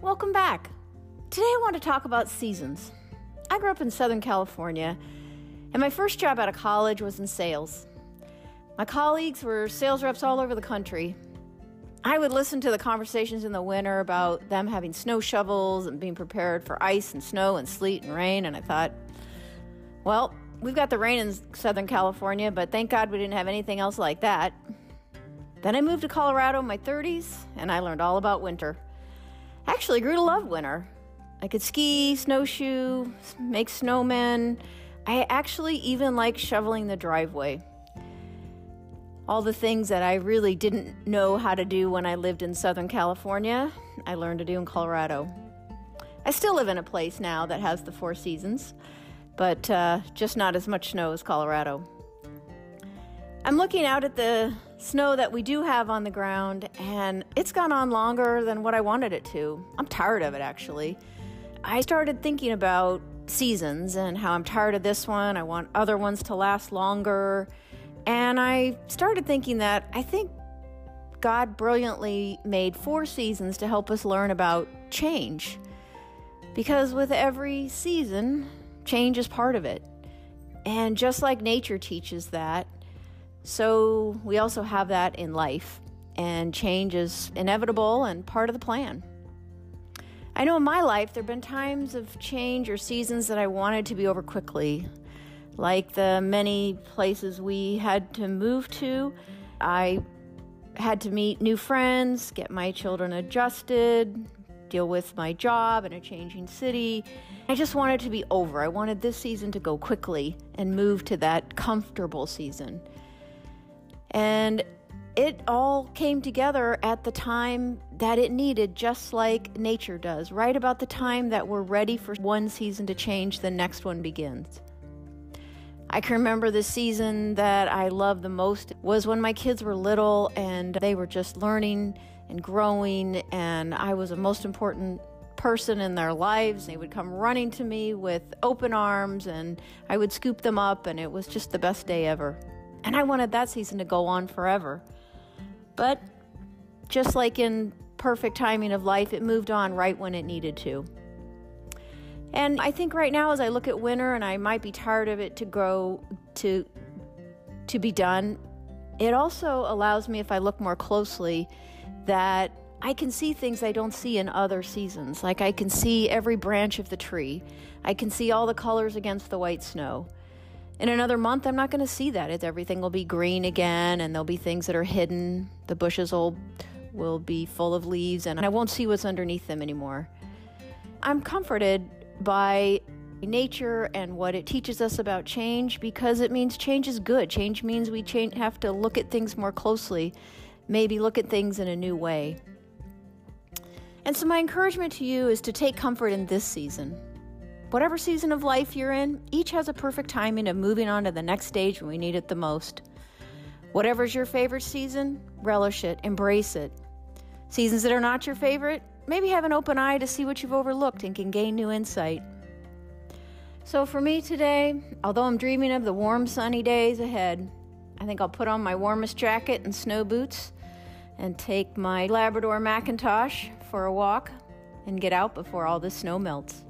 Welcome back. Today I want to talk about seasons. I grew up in Southern California, and my first job out of college was in sales. My colleagues were sales reps all over the country. I would listen to the conversations in the winter about them having snow shovels and being prepared for ice and snow and sleet and rain, and I thought, well, we've got the rain in Southern California, but thank God we didn't have anything else like that. Then I moved to Colorado in my 30s, and I learned all about winter. I actually grew to love winter. I could ski, snowshoe, make snowmen. I actually even like shoveling the driveway. All the things that I really didn't know how to do when I lived in Southern California, I learned to do in Colorado. I still live in a place now that has the four seasons, but uh, just not as much snow as Colorado. I'm looking out at the snow that we do have on the ground, and it's gone on longer than what I wanted it to. I'm tired of it, actually. I started thinking about seasons and how I'm tired of this one. I want other ones to last longer. And I started thinking that I think God brilliantly made four seasons to help us learn about change. Because with every season, change is part of it. And just like nature teaches that, so we also have that in life. And change is inevitable and part of the plan. I know in my life there have been times of change or seasons that I wanted to be over quickly. Like the many places we had to move to, I had to meet new friends, get my children adjusted, deal with my job in a changing city. I just wanted to be over. I wanted this season to go quickly and move to that comfortable season. And it all came together at the time that it needed, just like nature does. Right about the time that we're ready for one season to change, the next one begins. I can remember the season that I loved the most was when my kids were little and they were just learning and growing, and I was the most important person in their lives. They would come running to me with open arms, and I would scoop them up, and it was just the best day ever. And I wanted that season to go on forever. But just like in perfect timing of life, it moved on right when it needed to. And I think right now, as I look at winter and I might be tired of it to grow to to be done, it also allows me, if I look more closely, that I can see things I don't see in other seasons. Like I can see every branch of the tree. I can see all the colors against the white snow. In another month, I'm not going to see that. Everything will be green again, and there'll be things that are hidden. The bushes will, will be full of leaves, and I won't see what's underneath them anymore. I'm comforted by nature and what it teaches us about change because it means change is good. Change means we change, have to look at things more closely, maybe look at things in a new way. And so, my encouragement to you is to take comfort in this season. Whatever season of life you're in, each has a perfect timing of moving on to the next stage when we need it the most. Whatever's your favorite season, relish it, embrace it. Seasons that are not your favorite, maybe have an open eye to see what you've overlooked and can gain new insight. So, for me today, although I'm dreaming of the warm, sunny days ahead, I think I'll put on my warmest jacket and snow boots and take my Labrador Macintosh for a walk and get out before all the snow melts.